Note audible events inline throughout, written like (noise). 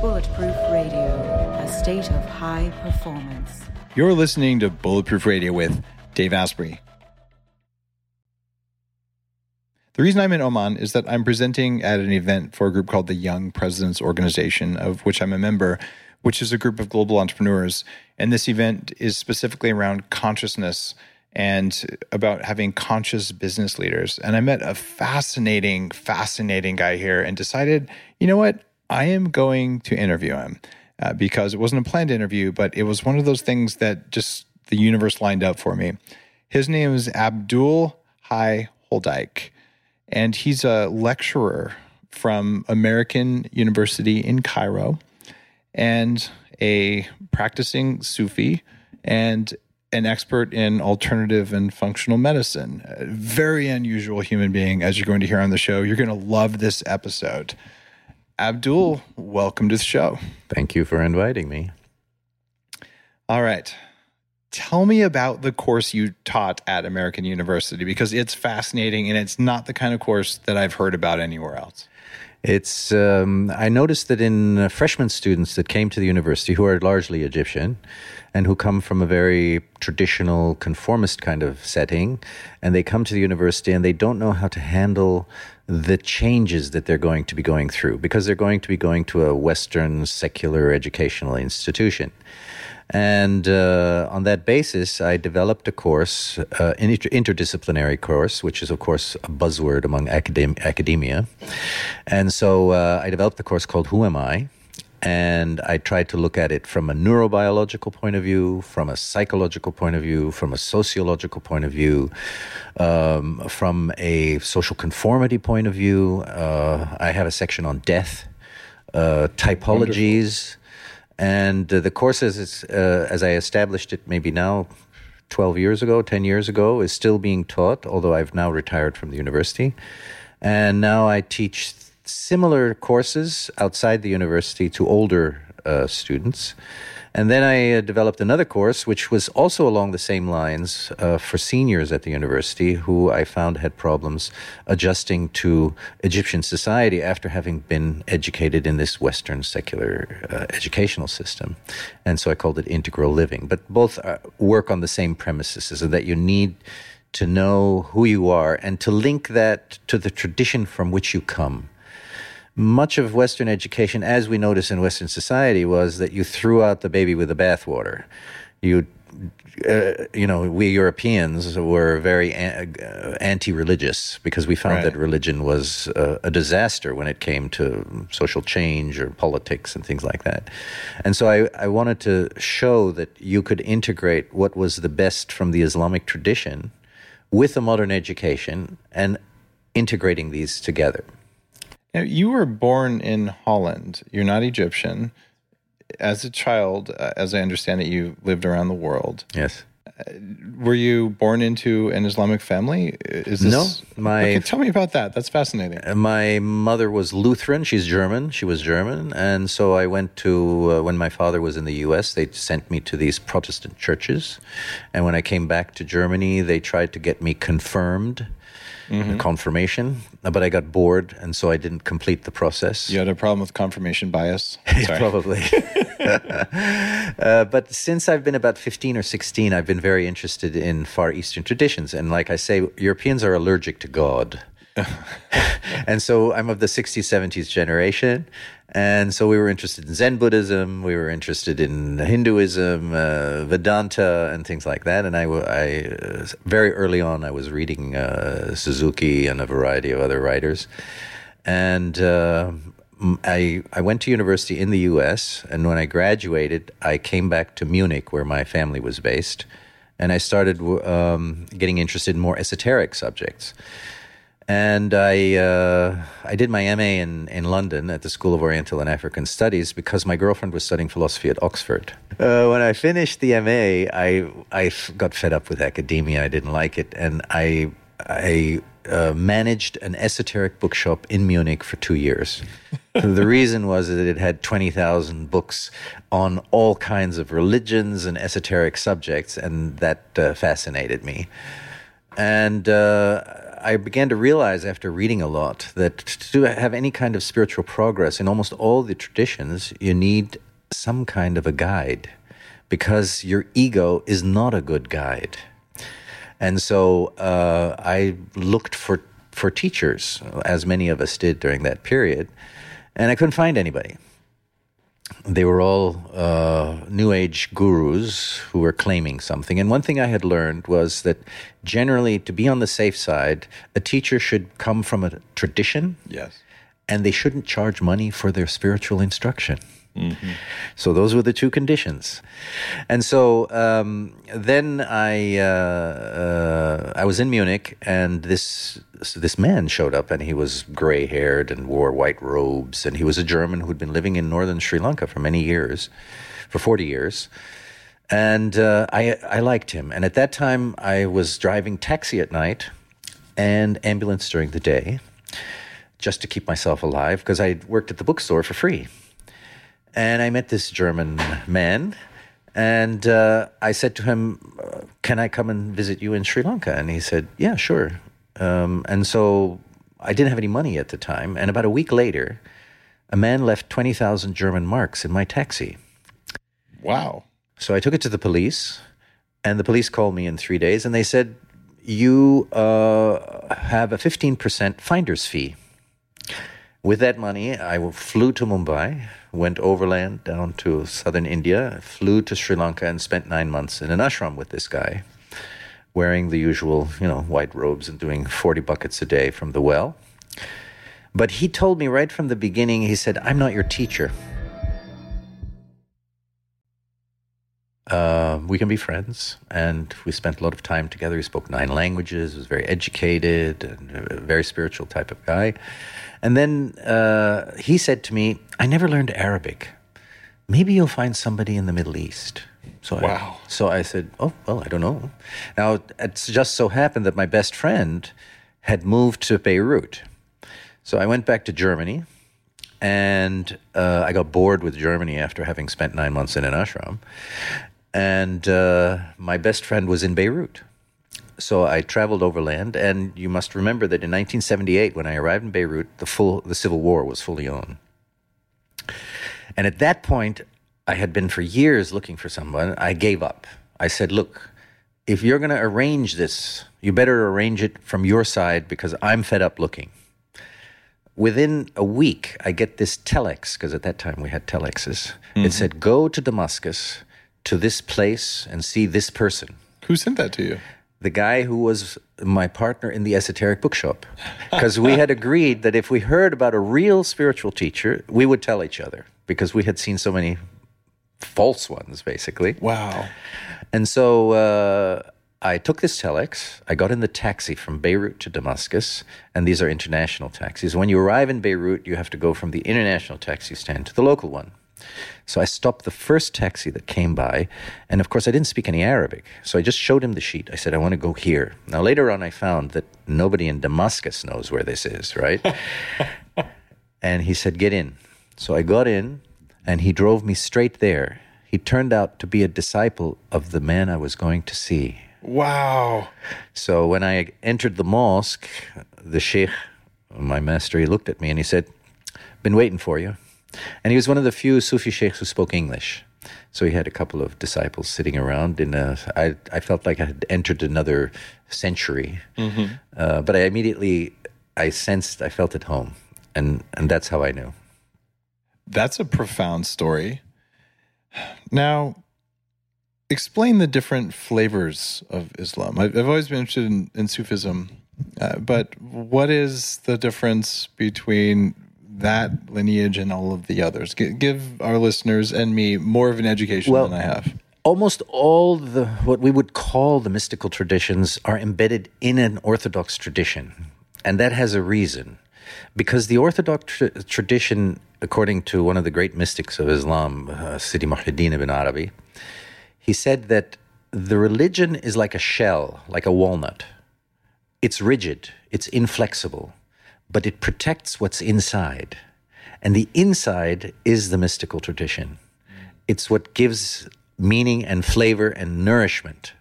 Bulletproof Radio, a state of high performance. You're listening to Bulletproof Radio with Dave Asprey. The reason I'm in Oman is that I'm presenting at an event for a group called the Young Presidents Organization, of which I'm a member, which is a group of global entrepreneurs. And this event is specifically around consciousness and about having conscious business leaders. And I met a fascinating, fascinating guy here and decided, you know what? I am going to interview him uh, because it wasn't a planned interview, but it was one of those things that just the universe lined up for me. His name is Abdul Hayy Holdijk, and he's a lecturer from American University in Cairo and a practicing Sufi and an expert in alternative and functional medicine. A very unusual human being, as you're going to hear on the show. You're going to love this episode. Abdul, welcome to the show. Thank you for inviting me. All right. Tell me about the course you taught at American University because it's fascinating and it's not the kind of course that I've heard about anywhere else. It's. Um, I noticed that in uh, freshman students that came to the university, who are largely Egyptian, and who come from a very traditional conformist kind of setting, and they come to the university and they don't know how to handle the changes that they're going to be going through because they're going to be going to a Western secular educational institution. And uh, on that basis, I developed a course, uh, an inter- interdisciplinary course, which is, of course, a buzzword among academ- academia. And so uh, I developed a course called Who Am I? And I tried to look at it from a neurobiological point of view, from a psychological point of view, from a sociological point of view, um, from a social conformity point of view. Uh, I have a section on death, uh, typologies. Wonderful and uh, the course, as, uh, as I established it maybe now 12 years ago, 10 years ago, is still being taught, although I've now retired from the university. And now I teach similar courses outside the university to older uh, students. And then I uh, developed another course, which was also along the same lines uh, for seniors at the university who I found had problems adjusting to Egyptian society after having been educated in this Western secular uh, educational system. And so I called it integral living. But both uh, work on the same premises, is that you need to know who you are and to link that to the tradition from which you come much of Western education, as we notice in Western society, was that you threw out the baby with the bathwater. You, uh, you know, we Europeans were very an- uh, anti-religious because we found right. that religion was uh, a disaster when it came to social change or politics and things like that. And so I, I wanted to show that you could integrate what was the best from the Islamic tradition with a modern education and integrating these together. Now, you were born in Holland. You're not Egyptian. As a child, uh, as I understand it, you lived around the world. Yes. Uh, were you born into an Islamic family? Is this, no, my okay, tell me about that. That's fascinating. Uh, my mother was Lutheran. She's German. She was German, and so I went to uh, when my father was in the U.S. They sent me to these Protestant churches, and when I came back to Germany, they tried to get me confirmed mm-hmm. confirmation, but I got bored, and so I didn't complete the process. You had a problem with confirmation bias? (laughs) Probably. (laughs) (laughs) uh, but since I've been about 15 or 16, I've been very interested in Far Eastern traditions. And like I say, Europeans are allergic to God. and so I'm of the 60s, 70s generation. And so we were interested in Zen Buddhism, we were interested in Hinduism, uh, Vedanta, and things like that. And I, I uh, very early on, I was reading uh, Suzuki and a variety of other writers. And uh, I, I went to university in the US. And when I graduated, I came back to Munich, where my family was based. And I started um, getting interested in more esoteric subjects and I uh, I did my MA in, in London at the School of Oriental and African Studies because my girlfriend was studying philosophy at Oxford. Uh, when I finished the MA, I I got fed up with academia. I didn't like it, and I I uh, managed an esoteric bookshop in Munich for two years. (laughs) the reason was that it had 20,000 books on all kinds of religions and esoteric subjects, and that uh, fascinated me. And uh, I began to realize after reading a lot that to have any kind of spiritual progress in almost all the traditions, you need some kind of a guide because your ego is not a good guide. And so uh, I looked for, for teachers, as many of us did during that period, and I couldn't find anybody they were all uh, New Age gurus who were claiming something. And one thing I had learned was that generally, to be on the safe side, a teacher should come from a tradition. Yes. And they shouldn't charge money for their spiritual instruction. Mm-hmm. So those were the two conditions, and so um, then I uh, uh, I was in Munich, and this this man showed up, and he was gray haired and wore white robes, and he was a German who'd been living in northern Sri Lanka for many years, for forty years, and uh, I I liked him, and at that time I was driving taxi at night, and ambulance during the day, just to keep myself alive because I worked at the bookstore for free. And I met this German man, and uh, I said to him, "Can I come and visit you in Sri Lanka?" And he said, "Yeah, sure." Um, and so I didn't have any money at the time. And about a week later, a man left twenty thousand German marks in my taxi. Wow! So I took it to the police, and the police called me in three days, and they said, "You uh, have a fifteen percent finder's fee." With that money, I flew to Mumbai, went overland down to southern India, flew to Sri Lanka, and spent nine months in an ashram with this guy, wearing the usual, you know, white robes and doing 40 buckets a day from the well. But he told me right from the beginning, he said, I'm not your teacher. Uh, we can be friends. And we spent a lot of time together. He spoke nine languages, was very educated, and a very spiritual type of guy. And then uh, he said to me, I never learned Arabic. Maybe you'll find somebody in the Middle East. So wow. I, so I said, Oh, well, I don't know. Now, it just so happened that my best friend had moved to Beirut. So I went back to Germany and uh, I got bored with Germany after having spent nine months in an ashram. And uh, my best friend was in Beirut. So I traveled overland, and you must remember that in 1978, when I arrived in Beirut, the full the civil war was fully on. And at that point, I had been for years looking for someone. I gave up. I said, "Look, if you're going to arrange this, you better arrange it from your side because I'm fed up looking." Within a week, I get this telex because at that time we had telexes. Mm-hmm. It said, "Go to Damascus, to this place, and see this person." Who sent that to you? The guy who was my partner in the esoteric bookshop. Because we had agreed that if we heard about a real spiritual teacher we would tell each other because we had seen so many false ones basically. Wow. And so uh, i took this telex i got in the taxi from beirut to damascus and these are international taxis. When you arrive in beirut you have to go from the international taxi stand to the local one so I stopped the first taxi that came by, and of course I didn't speak any Arabic. So I just showed him the sheet. I said, I want to go here. Now later on I found that nobody in Damascus knows where this is, right? (laughs) and he said, Get in. So I got in, and he drove me straight there. He turned out to be a disciple of the man I was going to see. Wow. So when I entered the mosque, the sheikh, my master, he looked at me and he said, Been waiting for you. And he was one of the few Sufi sheikhs who spoke English. So he had a couple of disciples sitting around. In a, I, I felt like I had entered another century. Mm-hmm. Uh, but I immediately, I sensed, I felt at home. And, and that's how I knew. That's a profound story. Now, explain the different flavors of Islam. I've, I've always been interested in, in Sufism, uh, but what is the difference between that lineage and all of the others? G- give our listeners and me more of an education well, than I have. Almost all the what we would call the mystical traditions are embedded in an orthodox tradition, and that has a reason. Because the orthodox tra- tradition, according to one of the great mystics of Islam, uh, Sidi Muhyiddin ibn Arabi, he said that the religion is like a shell, like a walnut. It's rigid, it's inflexible but it protects what's inside. And the inside is the mystical tradition. It's what gives meaning and flavor and nourishment.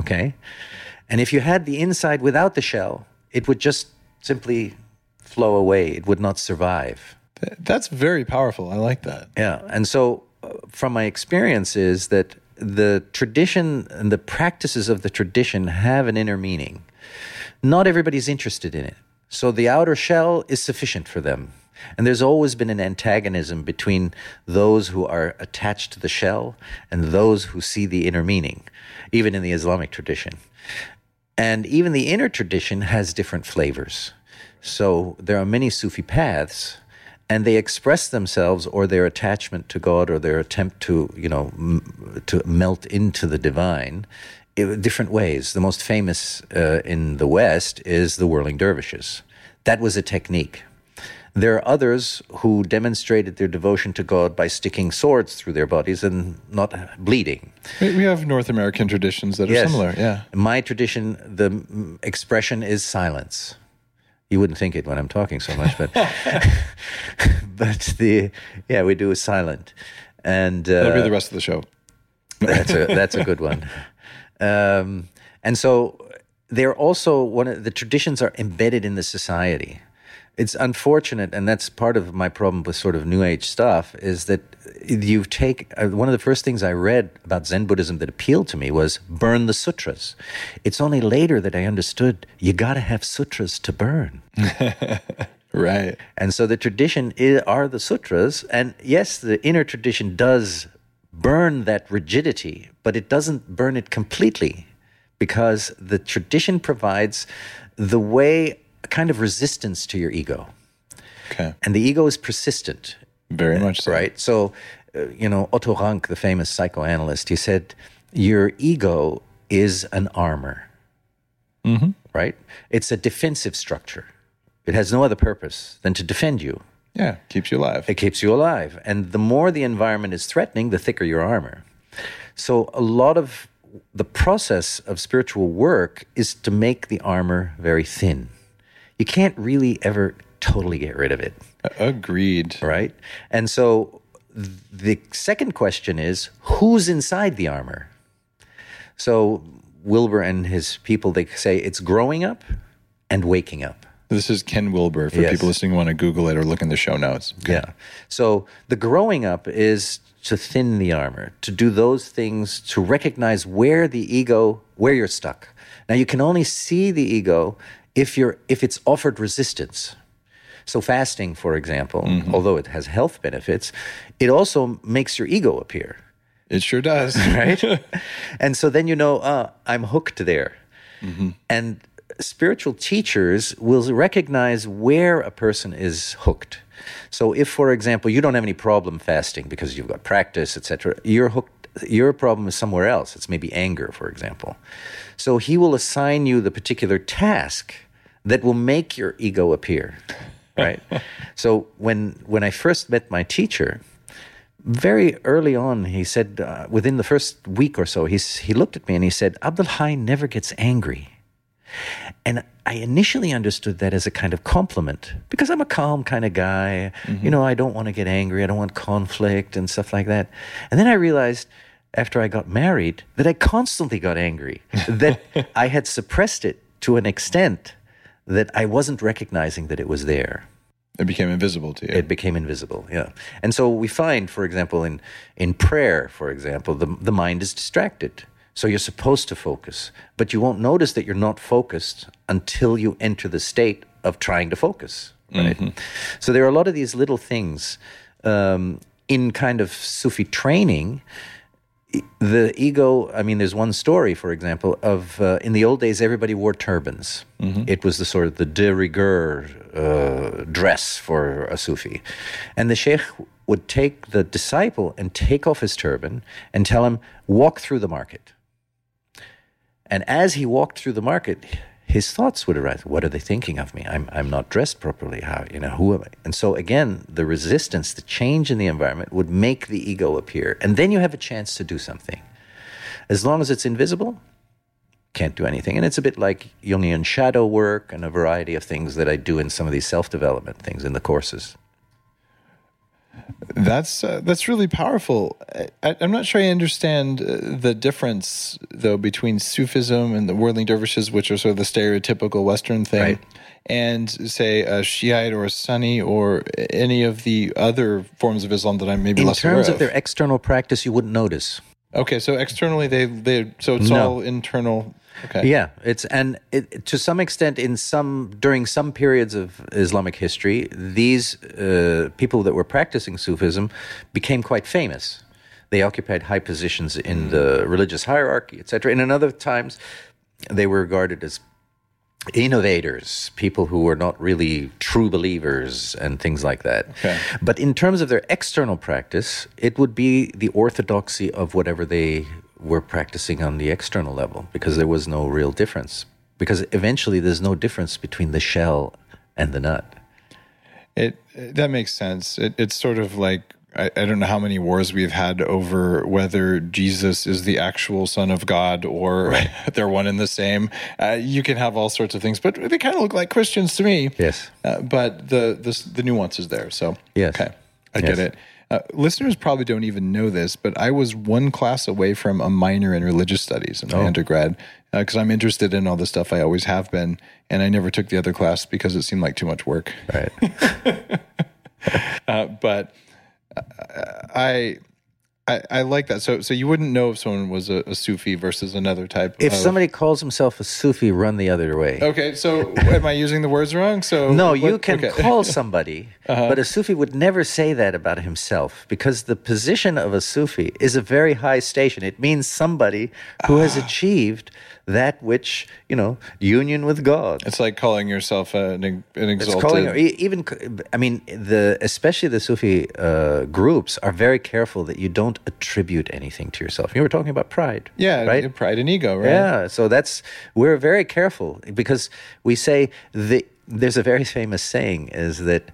Okay? And if you had the inside without the shell, it would just simply flow away. It would not survive. That's very powerful. I like that. Yeah. And so, uh, from my experience, is that the tradition and the practices of the tradition have an inner meaning. Not everybody's interested in it. So, the outer shell is sufficient for them. And there's always been an antagonism between those who are attached to the shell and those who see the inner meaning, even in the Islamic tradition. And even the inner tradition has different flavors. So there are many Sufi paths, and they express themselves or their attachment to God or their attempt to, you know, m- to melt into the divine different ways. The most famous uh, in the West is the whirling dervishes. That was a technique. There are others who demonstrated their devotion to God by sticking swords through their bodies and not bleeding. We have North American traditions that are Yes. similar. Yeah. My tradition, the mm, expression is silence. You wouldn't think it when I'm talking so much, but (laughs) but the yeah we do is silent, and uh, That'll be the rest of the show. that's a that's a good one. Um, and so they're also one of the traditions are embedded in the society. It's unfortunate, and that's part of my problem with sort of New Age stuff. Is that you take uh, one of the first things I read about Zen Buddhism that appealed to me was burn the sutras. It's only later that I understood you got to have sutras to burn. (laughs) Right. And so the tradition i are the sutras. And yes, the inner tradition does burn that rigidity, but it doesn't burn it completely because the tradition provides the way, a kind of resistance to your ego. Okay. And the ego is persistent, Very much so. right? So, uh, you know, Otto Rank, the famous psychoanalyst, he said, Your ego is an armor, right? It's a defensive structure. It has no other purpose than to defend you. Yeah. Keeps you alive. It keeps you alive. And the more the environment is threatening, the thicker your armor. So, a lot of the process of spiritual work is to make the armor very thin. You can't really ever totally get rid of it, Agreed. right? And so, the second question is who's inside the armor? So, Wilber and his people, they say it's growing up and waking up. This is Ken Wilber for Yes. people listening who want to Google it or look in the show notes. Yeah. So the growing up is to thin the armor, to do those things, to recognize where the ego, where you're stuck. Now you can only see the ego if you're if it's offered resistance. So fasting, for example, although it has health benefits, it also makes your ego appear, It sure does. (laughs) right? (laughs) and so then you know, uh, I'm hooked there. And spiritual teachers will recognize where a person is hooked. So if, for example, you don't have any problem fasting because you've got practice, etc., you're hooked. Your problem is somewhere else. It's maybe anger, for example. So he will assign you the particular task that will make your ego appear, right? (laughs) so when when I first met my teacher, very early on, he said, uh, within the first week or so, he's, he looked at me and he said, Abdul Hayy never gets angry. And I initially understood that as a kind of compliment because I'm a calm kind of guy. You know, I don't want to get angry. I don't want conflict and stuff like that. And then I realized after I got married that I constantly got angry, (laughs) that I had suppressed it to an extent that I wasn't recognizing that it was there It became invisible to you. it became invisible yeah and so we find for example in in prayer for example the, the mind is distracted so you're supposed to focus but you won't notice that you're not focused until you enter the state of trying to focus right? So there are a lot of these little things um, in kind of sufi training. The ego i mean there's one story for example of uh, in the old days everybody wore turbans. It was the sort of the de rigueur uh, dress for a sufi. And the sheikh would take the disciple and take off his turban and tell him walk through the market and as he walked through the market, his thoughts would arise. What are they thinking of me? I'm, I'm not dressed properly. How, you know, who am I? And so again, the resistance, the change in the environment would make the ego appear. And then you have a chance to do something. As long as it's invisible, can't do anything. And it's a bit like Jungian shadow work and a variety of things that I do in some of these self development things in the courses. That's uh, that's really powerful. I, I'm not sure I understand uh, the difference though between Sufism and the whirling dervishes, which are sort of the stereotypical Western thing, Right. and say a Shiite or a Sunni or any of the other forms of Islam that I'm maybe In less terms aware of their external practice, you wouldn't notice. Okay, so externally they they so it's No. all internal. Okay. Yeah, it's and it, to some extent, in some during some periods of Islamic history, these uh, people that were practicing Sufism became quite famous. They occupied high positions in the religious hierarchy, etc. And in other times, they were regarded as innovators, people who were not really true believers, and things like that. Okay. But in terms of their external practice, it would be the orthodoxy of whatever they were practicing on the external level, because there was no real difference. Because eventually, there's no difference between the shell and the nut. It that makes sense. It, it's sort of like I, I don't know how many wars we've had over whether Jesus is the actual Son of God or (laughs) they're one and the same. Uh, you can have all sorts of things, but they kind of look like Christians to me. Yes. Uh, but the, the the nuance is there. So Yes. okay, I Yes. get it. Uh, listeners probably don't even know this, but I was one class away from a minor in religious studies in my Oh. undergrad because I'm interested in all the stuff. I always have been, and I never took the other class because it seemed like too much work. Right. (laughs) Uh, but uh, I, I I like that. So so you wouldn't know if someone was a, a Sufi versus another type. if of, somebody calls himself a Sufi, run the other way. okay, so am I using the words wrong? So (laughs) No, what- you can okay. (laughs) Uh-huh. call somebody, but a Sufi would never say that about himself because the position of a Sufi is a very high station. It means somebody who has Ah. achieved that which, you know, union with God. It's like calling yourself an, an It's calling, even, I mean, the especially the Sufi uh, groups are very careful that you don't attribute anything to yourself. You were talking about pride, yeah, right? pride and ego, right? Yeah, so that's we're very careful because we say the there's a very famous saying is that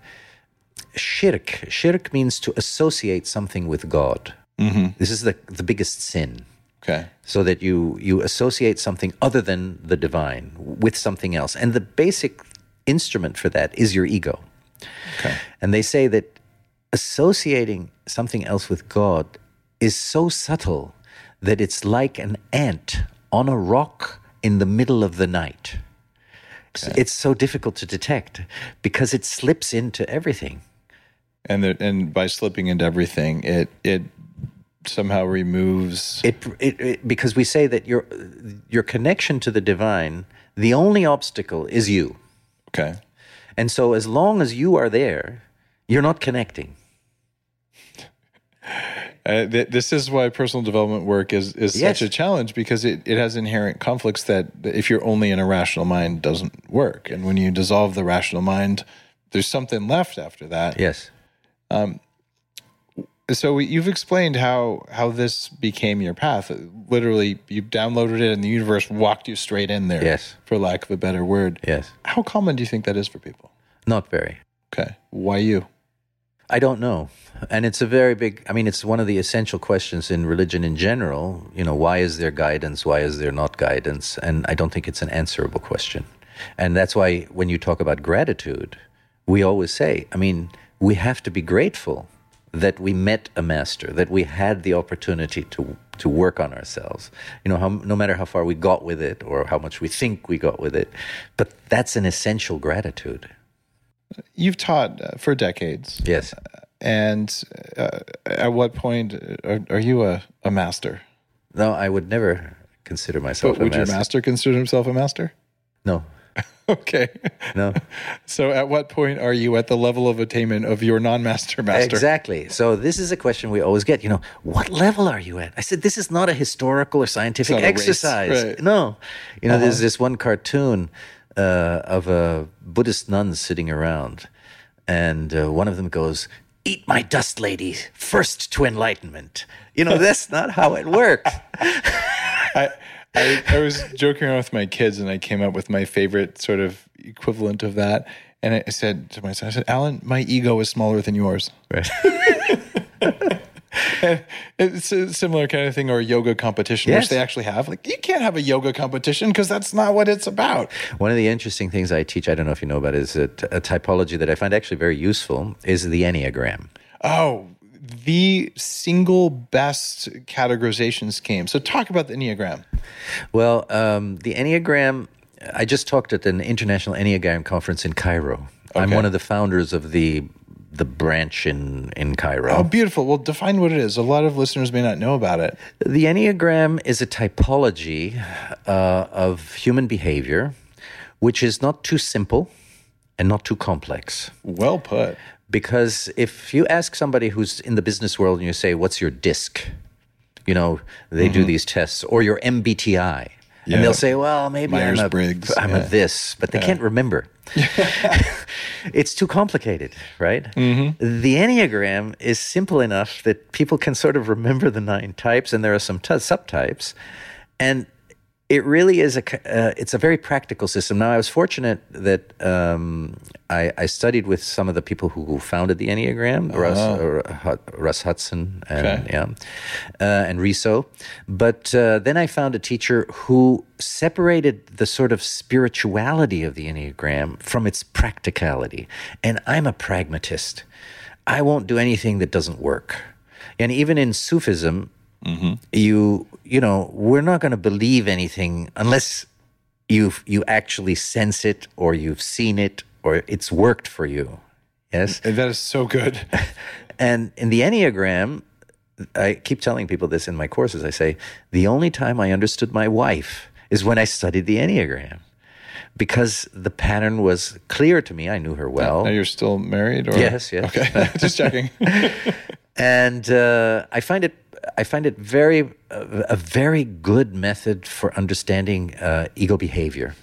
shirk shirk means to associate something with God. Mm-hmm. This is the the biggest sin. Okay. So that you you associate something other than the divine with something else, and the basic instrument for that is your ego. Okay. And they say that associating something else with God is so subtle that it's like an ant on a rock in the middle of the night. It's so difficult to detect because it slips into everything. And the, and by slipping into everything, it it somehow removes. It, it, it because we say that your your connection to the divine, the only obstacle is you. Okay. And so as long as you are there, you're not connecting. Uh, th- this is why personal development work is, is Yes. such a challenge because it, it has inherent conflicts that that if you're only in a rational mind doesn't work. And when you dissolve the rational mind, there's something left after that. Yes. So you've explained how how this became your path. Literally, you downloaded it and the universe walked you straight in there. Yes. For lack of a better word. Yes. How common do you think that is for people? Not very. Okay. Why you? I don't know. And it's a very big, I mean, it's one of the essential questions in religion in general. You know, why is there guidance? Why is there not guidance? And I don't think it's an answerable question. And that's why when you talk about gratitude, we always say, I mean, we have to be grateful that we met a master, that we had the opportunity to to work on ourselves. You know, how, no matter how far we got with it or how much we think we got with it, but that's an essential gratitude. You've taught uh, for decades. Yes. And uh, at what point are, are you a, a master? No, I would never consider myself But a would your master. master consider himself a master? No, (laughs) Okay. no. So at what point are you at the level of attainment of your non-master master? Exactly. So this is a question we always get. You know, what level are you at? I said this is not a historical or scientific It's not a race, exercise. right. Uh-huh. No. You know, there's this one cartoon uh, of a Buddhist nuns sitting around, and uh, one of them goes, "Eat my dust, lady, first to enlightenment." You know, that's not how it works. (laughs) I, I, I was joking around with my kids and I came up with my favorite sort of equivalent of that. And I said to my son, I said, Alan, my ego is smaller than yours. Right. (laughs) It's a similar kind of thing or a yoga competition, Yes. which they actually have. Like, you can't have a yoga competition because that's not what it's about. One of the interesting things I teach, I don't know if you know about, it, is a, a typology that I find actually very useful is the Enneagram. Oh, the single best categorization scheme. So talk about the Enneagram. Well, um, the Enneagram, I just talked at an international Enneagram conference in Cairo. I'm one of the founders of the the branch in in Cairo. Oh, beautiful. Well, define what it is. A lot of listeners may not know about it. The Enneagram is a typology uh, of human behavior, which is not too simple and not too complex. Well put. Because if you ask somebody who's in the business world and you say, What's your DISC? You know, they do these tests, or your MBTI. Yeah. And they'll say, Well, maybe I'm, a, Myers-Briggs, I'm yeah. a this, but they can't remember. (laughs) it's too complicated, right? Mm-hmm. The Enneagram is simple enough that people can sort of remember the nine types, and there are some t- subtypes. And it really is a uh, it's a very practical system. Now, I was fortunate that um, I, I studied with some of the people who founded the Enneagram, Russ, uh, Russ Hudson, and Okay. yeah, uh, and Riso. But uh, then I found a teacher who separated the sort of spirituality of the Enneagram from its practicality. And I'm a pragmatist. I won't do anything that doesn't work. And even in Sufism, you you know we're not going to believe anything unless you've you actually sense it or you've seen it or it's worked for you. Yes? And that is so good. (laughs) and in the enneagram i keep telling people this in my courses. I say the only time i understood my wife is when i studied the enneagram because the pattern was clear to me. I knew her well. Now you're still married, or? Yes, yes. Okay, (laughs) just checking. (laughs) and uh, I find it I find it very uh, a very good method for understanding uh, ego behavior.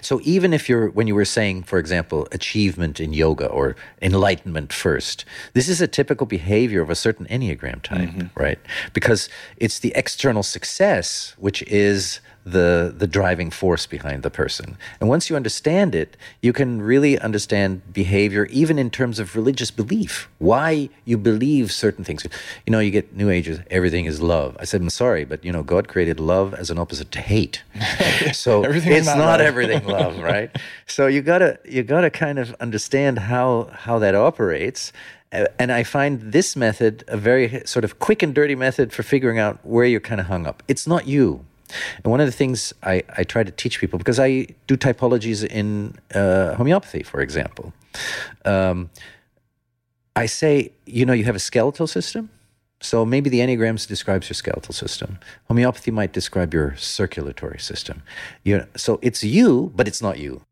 So even if you're when you were saying, for example, achievement in yoga or enlightenment first, this is a typical behavior of a certain enneagram type, right? Because it's the external success which is the the driving force behind the person. And once you understand it, you can really understand behavior even in terms of religious belief. Why you believe certain things. You know, you get new ages, everything is love. I said, I'm sorry, but you know, God created love as an opposite to hate. (laughs) so it's not not everything (laughs) love, right? so you gotta you gotta kind of understand how how that operates. And I find this method a very sort of quick and dirty method for figuring out where you're kind of hung up. It's not you. And one of the things I, I try to teach people, because I do typologies in uh, homeopathy, for example, um, I say, you know, you have a skeletal system. So maybe the Enneagrams describes your skeletal system. Homeopathy might describe your circulatory system. You know, so it's you, but it's not you.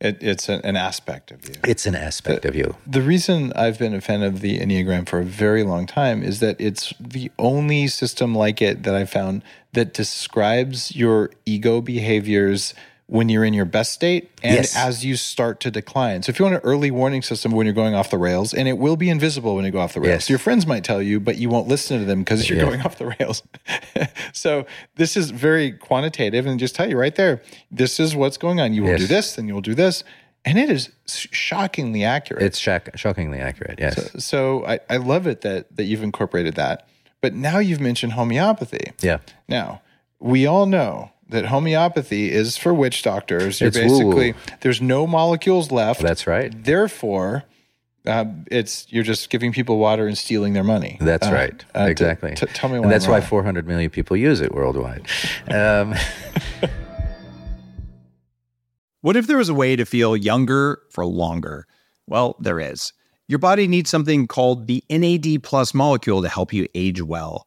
It, it's an, an aspect of you. It's an aspect of you. The reason I've been a fan of the Enneagram for a very long time is that it's the only system like it that I found that describes your ego behaviors when you're in your best state and Yes. as you start to decline. So if you want an early warning system when you're going off the rails, and it will be invisible when you go off the rails. Yes. Your friends might tell you, but you won't listen to them because you're Yeah. going off the rails. (laughs) so this is very quantitative and just tell you right there, this is what's going on. You will Yes. do this, then you'll do this. And it is shockingly accurate. It's shock, shockingly accurate. Yes. So I, I love it that that you've incorporated that. But now you've mentioned homeopathy. yeah. Now, we all know that homeopathy is for witch doctors. You're It's woo-woo. basically there's no molecules left. That's right. Therefore, uh, it's you're just giving people water and stealing their money. That's Uh, right. uh, t- exactly. t- tell me why. And that's I'm why wrong. 400 million people use it worldwide. (laughs) Um, (laughs) What if there was a way to feel younger for longer? Well, there is. Your body needs something called the NAD plus molecule to help you age well.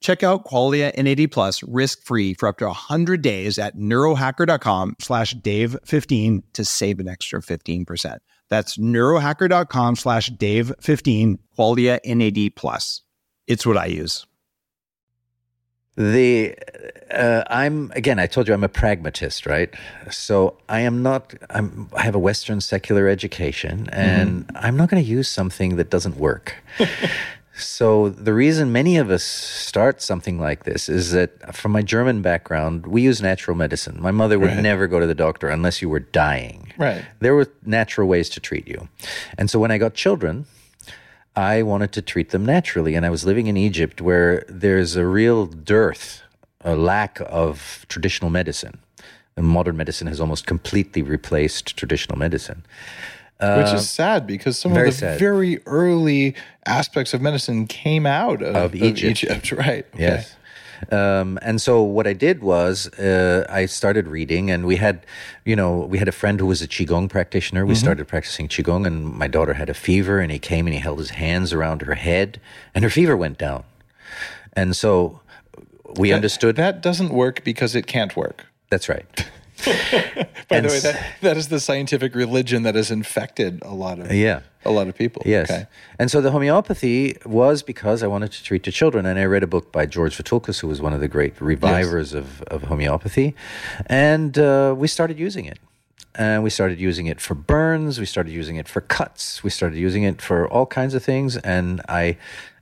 Check out Qualia NAD plus risk-free for up to 100 days at neurohacker.com slash Dave15 to save an extra 15%. That's neurohacker.com slash Dave15, Qualia NAD plus. It's what I use. the uh, I'm again. I told you I'm a pragmatist, right? So I am not. I'm. I have a Western secular education, and I'm not going to use something that doesn't work. (laughs) So the reason many of us start something like this is that from my German background, we use natural medicine. My mother would Right. never go to the doctor unless you were dying. Right. There were natural ways to treat you. And so when I got children, I wanted to treat them naturally. And I was living in Egypt where there's a real dearth, a lack of traditional medicine. And modern medicine has almost completely replaced traditional medicine. Which is sad because some of the sad. very early aspects of medicine came out of, Of Egypt. Egypt, (laughs) right? Okay. Yes. Um, and so what I did was uh, I started reading, and we had, you know, we had a friend who was a qigong practitioner. We started practicing qigong, and my daughter had a fever, and he came and he held his hands around her head, and her fever went down. And so we understood That doesn't work because it can't work. that's right. (laughs) (laughs) By And the way, that, that is the scientific religion that has infected a lot of Yeah. a lot of people. Yes. Okay. And so the homeopathy was because I wanted to treat the children. And I read a book by George Vithoulkas, who was one of the great revivers of, of homeopathy. And uh, we started using it. And we started using it for burns. We started using it for cuts. We started using it for all kinds of things. And I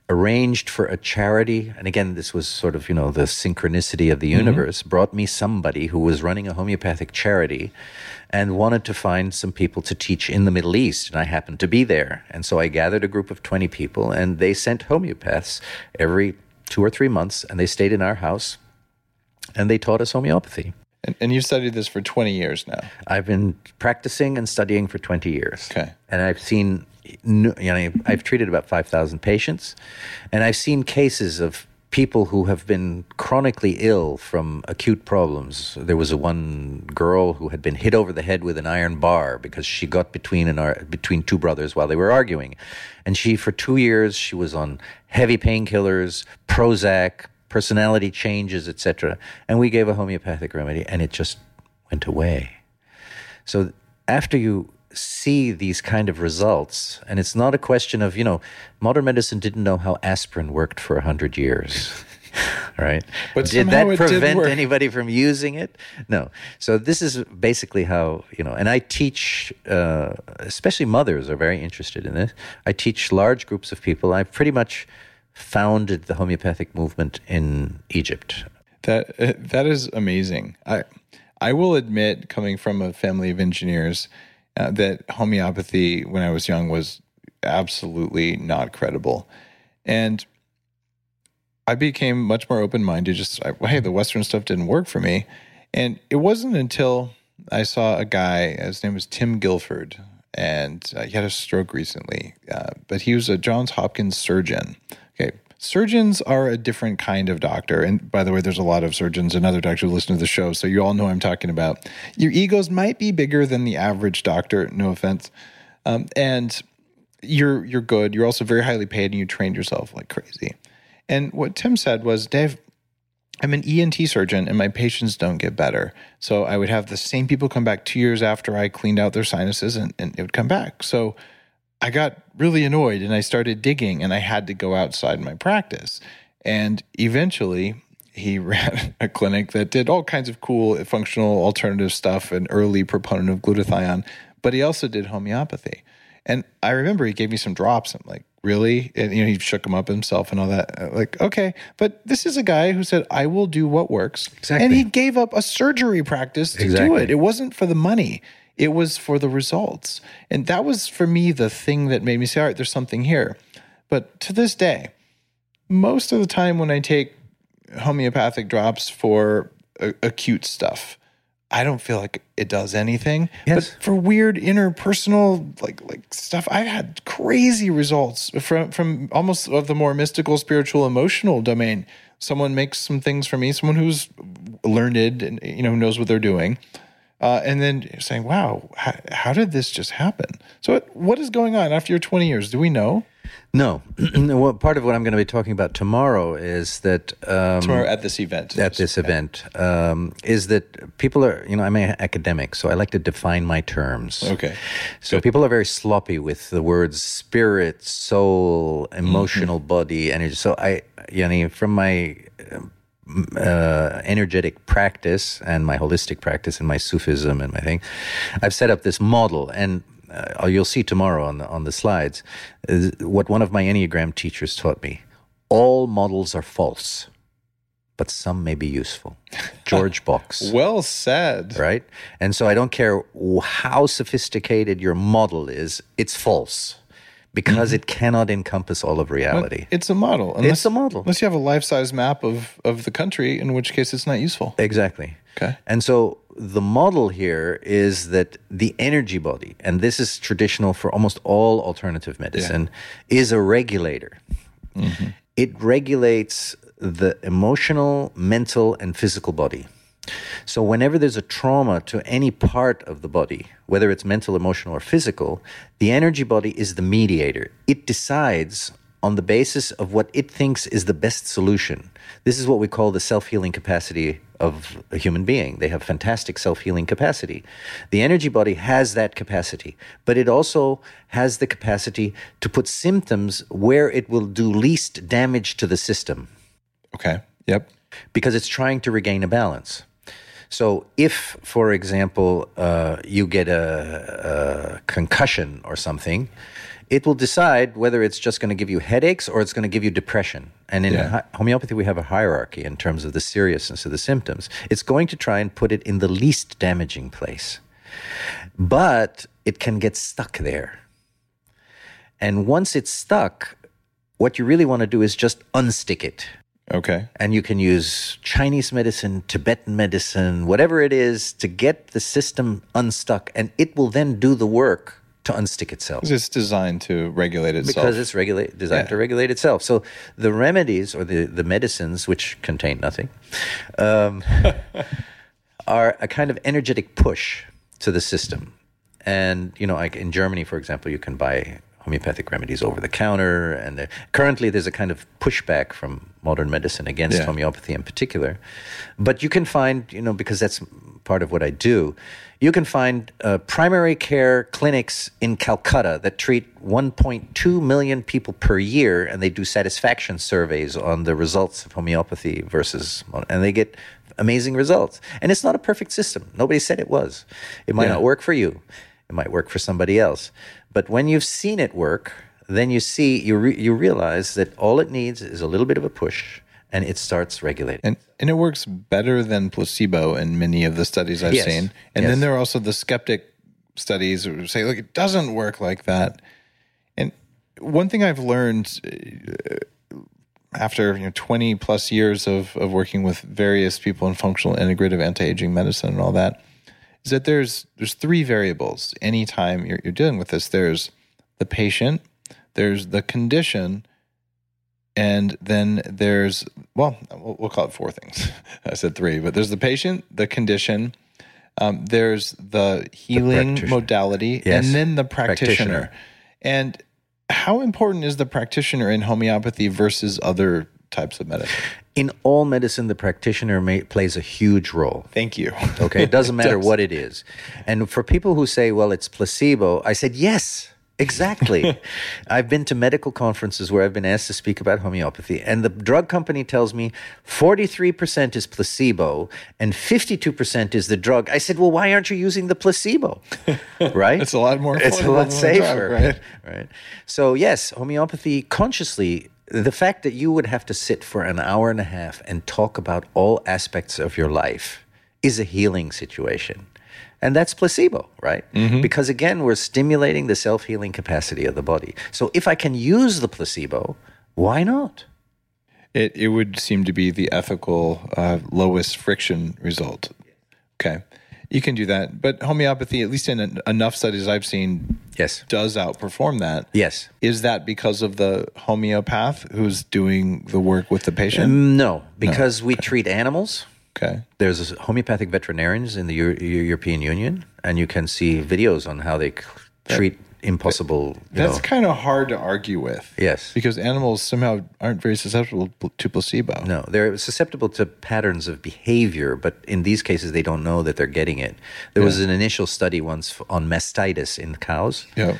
arranged for a charity. And again, this was sort of, you know, the synchronicity of the mm-hmm. universe brought me somebody who was running a homeopathic charity and wanted to find some people to teach in the Middle East. And I happened to be there. And so I gathered a group of 20 people and they sent homeopaths every two or three months and they stayed in our house and they taught us homeopathy. And, and you've studied this for 20 years now. I've been practicing and studying for 20 years. Okay. And I've seen, you know, I've treated about 5,000 patients, and I've seen cases of people who have been chronically ill from acute problems. There was a one girl who had been hit over the head with an iron bar because she got between an between two brothers while they were arguing, and she for two years she was on heavy painkillers, Prozac, personality changes, etc. And we gave a homeopathic remedy, and it just went away. So after you see these kind of results, and it's not a question of, you know, modern medicine didn't know how aspirin worked for 100 years. (laughs) Right? But did that it did prevent anybody from using it? No. So this is basically how, you know, and I teach, uh, especially mothers are very interested in this. I teach large groups of people. I've pretty much founded the homeopathic movement in Egypt. That uh, that is amazing. I I will admit, coming from a family of engineers, uh, that homeopathy when I was young was absolutely not credible, and I became much more open minded. Just I, hey, the Western stuff didn't work for me, and it wasn't until I saw a guy. His name was Tim Guilford, and uh, he had a stroke recently, uh, but he was a Johns Hopkins surgeon. Surgeons are a different kind of doctor, and by the way, there's a lot of surgeons and other doctors who listen to the show, so you all know I'm talking about. Your egos might be bigger than the average doctor. No offense, um, and you're you're good. You're also very highly paid, and you trained yourself like crazy. And what Tim said was, Dave, I'm an ENT surgeon and my patients don't get better. So I would have the same people come back two years after I cleaned out their sinuses and, and it would come back. So I got really annoyed and I started digging and I had to go outside my practice. And eventually he (laughs) ran a clinic that did all kinds of cool functional alternative stuff, an early proponent of glutathione, but he also did homeopathy. And I remember he gave me some drops. I'm like, really? And you know, he shook them up himself and all that. Uh, Like, okay, but this is a guy who said, I will do what works. Exactly. And he gave up a surgery practice to do it. It wasn't for the money. It was for the results. And that was for me the thing that made me say, all right, there's something here. But to this day, most of the time when I take homeopathic drops for a- acute stuff, I don't feel like it does anything. Yes. But for weird interpersonal like like stuff, I've had crazy results from from almost of the more mystical, spiritual, emotional domain. Someone makes some things for me, someone who's learned and you know knows what they're doing. Uh, and then saying, "Wow, how, how did this just happen?" So, what, what is going on after your twenty years? Do we know? No. (clears throat) well, part of what I'm going to be talking about tomorrow is that um, Tomorrow at this event. at this event um, is that people are, you know, I'm an academic, so I like to define my terms. Okay. So people are very sloppy with the words spirit, soul, emotional body, energy. So I, you know, from my uh, energetic practice and my holistic practice and my Sufism and my thing, I've set up this model and. uh, you'll see tomorrow on the, on the slides, is what one of my Enneagram teachers taught me all models are false, but some may be useful. George (laughs) Box. Well said. Right? And so I don't care how sophisticated your model is, it's false because mm-hmm. it cannot encompass all of reality. It's a model. It's a model. Unless you have a life size map of, of the country, in which case it's not useful. Exactly. Okay. And so the model here is that the energy body, and this is traditional for almost all alternative medicine, is a regulator. Mm-hmm. It regulates the emotional, mental, and physical body. So, whenever there's a trauma to any part of the body, whether it's mental, emotional, or physical, the energy body is the mediator. It decides on the basis of what it thinks is the best solution. This is what we call the self healing capacity of a human being. They have fantastic self healing capacity. The energy body has that capacity, but it also has the capacity to put symptoms where it will do least damage to the system Okay. Yep. because it's trying to regain a balance. So, if, for example, uh, you get a, a concussion or something, it will decide whether it's just going to give you headaches or it's going to give you depression. And in Yeah. homeopathy, we have a hierarchy in terms of the seriousness of the symptoms. It's going to try and put it in the least damaging place, but it can get stuck there. And once it's stuck, what you really want to do is just unstick it Okay. and you can use Chinese medicine, Tibetan medicine, whatever it is to get the system unstuck, and it will then do the work to unstick itself It's designed to regulate itself. because it's regulate, designed Yeah. to regulate itself. So the remedies or the, the medicines, which contain nothing, um, (laughs) are a kind of energetic push to the system. And you know, like in Germany, for example, you can buy homeopathic remedies over the counter, and currently there's a kind of pushback from modern medicine against Yeah. homeopathy in particular. But you can find, you know, because that's part of what I do, you can find uh, primary care clinics in Calcutta that treat 1.2 million people per year, and they do satisfaction surveys on the results of homeopathy versus, and they get amazing results. And it's not a perfect system. Nobody said it was. It might Yeah. not work for you. It might work for somebody else. But when you've seen it work, then you see you re- you realize that all it needs is a little bit of a push, and it starts regulating. and and it works better than placebo in many of the studies I've Yes. seen. And Yes. then there are also the skeptic studies who say, look, it doesn't work like that. And one thing I've learned uh, after you know 20 plus years of, of working with various people in functional integrative anti-aging medicine and all that is that there's there's three variables anytime you're, you're dealing with this there's the patient there's the condition and then there's well we'll, we'll call it four things (laughs) i said three but there's the patient the condition um, there's the healing practitioner. modality Yes. and then the practitioner. Practitioner. and how important is the practitioner in homeopathy versus other types of medicine In all medicine, the practitioner may, plays a huge role. thank you Okay, it doesn't (laughs) matter does. what it is. And for people who say, "Well, it's placebo," I said, "Yes, exactly." (laughs) I've been to medical conferences where I've been asked to speak about homeopathy, and the drug company tells me forty-three percent is placebo and fifty-two percent is the drug. I said, "Well, why aren't you using the placebo?" (laughs) Right? It's a lot more It's a lot the drug, safer, right? (laughs) right? So yes, homeopathy consciously. The fact that you would have to sit for an hour and a half and talk about all aspects of your life is a healing situation. And that's placebo, right? Because again, we're stimulating the self healing capacity of the body. So if I can use the placebo, why not? It it would seem to be the ethical uh, lowest friction result. Okay, you can do that, but homeopathy, at least in en- enough studies I've seen, Yes. does outperform that. Yes. Is that because of the homeopath who's doing the work with the patient? No, because we treat animals. Okay, There's homeopathic veterinarians in the Euro- European Union, and you can see videos on how they treat impossible. You that's know, kind of hard to argue with. Yes. because animals somehow aren't very susceptible to placebo. No, they're susceptible to patterns of behavior, but in these cases, they don't know that they're getting it. There was an initial study once on mastitis in cows, Yeah.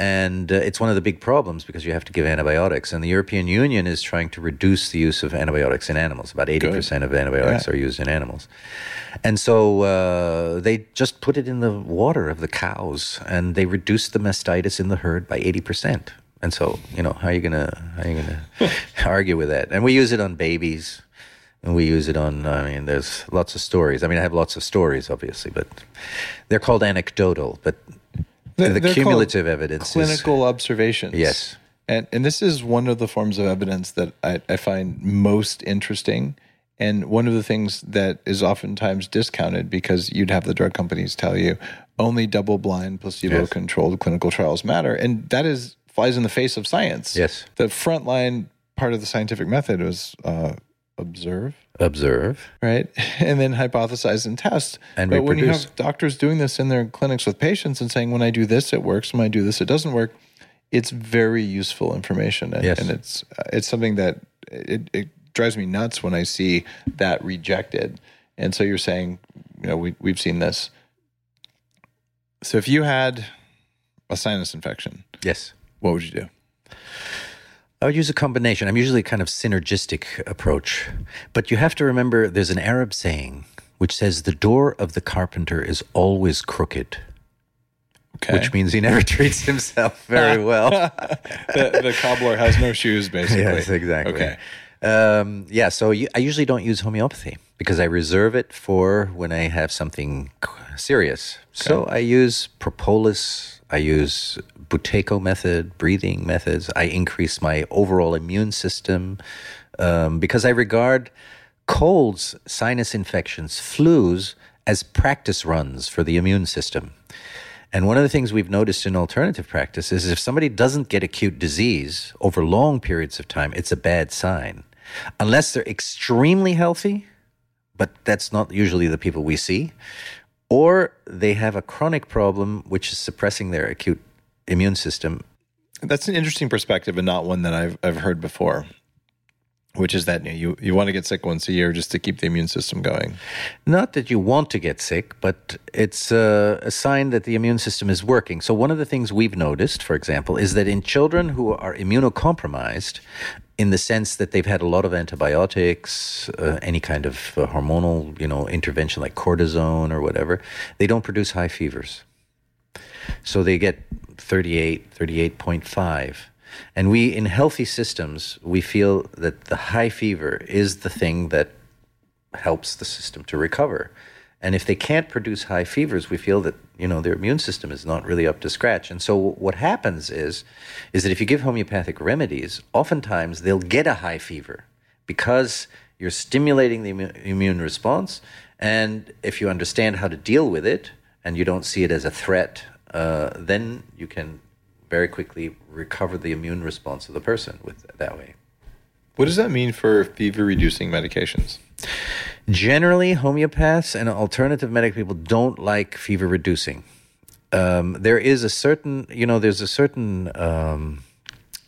And uh, it's one of the big problems because you have to give antibiotics. And the European Union is trying to reduce the use of antibiotics in animals. About 80% of antibiotics Yeah. are used in animals. And so uh, they just put it in the water of the cows and they reduced the mastitis in the herd by 80%. And so, you know, how are you going to how are you going (laughs) to argue with that? And we use it on babies. And we use it on, I mean, there's lots of stories. I mean, I have lots of stories, obviously, but they're called anecdotal. But They're- the cumulative evidence is- clinical observations. Yes. and and this is one of the forms of evidence that I, I find most interesting, and one of the things that is oftentimes discounted because you'd have the drug companies tell you only double-blind, placebo-controlled clinical trials matter, and that is flies in the face of science. Yes. the frontline part of the scientific method was uh, observe observe. right? (laughs) And then hypothesize and test. And but when you reproduce. have doctors doing this in their clinics with patients and saying, when I do this, it works. When I do this, it doesn't work. It's very useful information, and, Yes. and it's uh, it's something that it, it drives me nuts when I see that rejected. And so you're saying, you know, we we've seen this. So if you had a sinus infection, Yes. what would you do? I would use a combination. I'm usually kind of synergistic approach. But you have to remember there's an Arab saying which says the door of the carpenter is always crooked, Okay, which means he never (laughs) treats himself very (laughs) well. the, the cobbler has no shoes, (laughs) basically. yes, exactly. Okay. Um, yeah, so you, I usually don't use homeopathy because I reserve it for when I have something serious. So I use propolis, I use Buteyko method, breathing methods. I increase my overall immune system um, because I regard colds, sinus infections, flus as practice runs for the immune system. And one of the things we've noticed in alternative practice is if somebody doesn't get acute disease over long periods of time, it's a bad sign. Unless they're extremely healthy, but that's not usually the people we see, or they have a chronic problem which is suppressing their acute immune system. That's an interesting perspective and not one that I've I've heard before. Which is that you you want to get sick once a year just to keep the immune system going. Not that you want to get sick, but it's a, a sign that the immune system is working. So, one of the things we've noticed, for example, is that in children who are immunocompromised, in the sense that they've had a lot of antibiotics, uh, any kind of uh, hormonal, you know, intervention like cortisone or whatever, they don't produce high fevers. So they get 38, 38.5. And we, in healthy systems, we feel that the high fever is the thing that helps the system to recover. And if they can't produce high fevers, we feel that you know their immune system is not really up to scratch. And so what happens is, is that if you give homeopathic remedies, oftentimes they'll get a high fever because you're stimulating the immu- immune response. And if you understand how to deal with it and you don't see it as a threat, uh, then you can very quickly recover the immune response of the person with that way. What does that mean for fever reducing medications? Generally, homeopaths and alternative medical people don't like fever reducing. Um, there is a certain, you know, there's a certain um,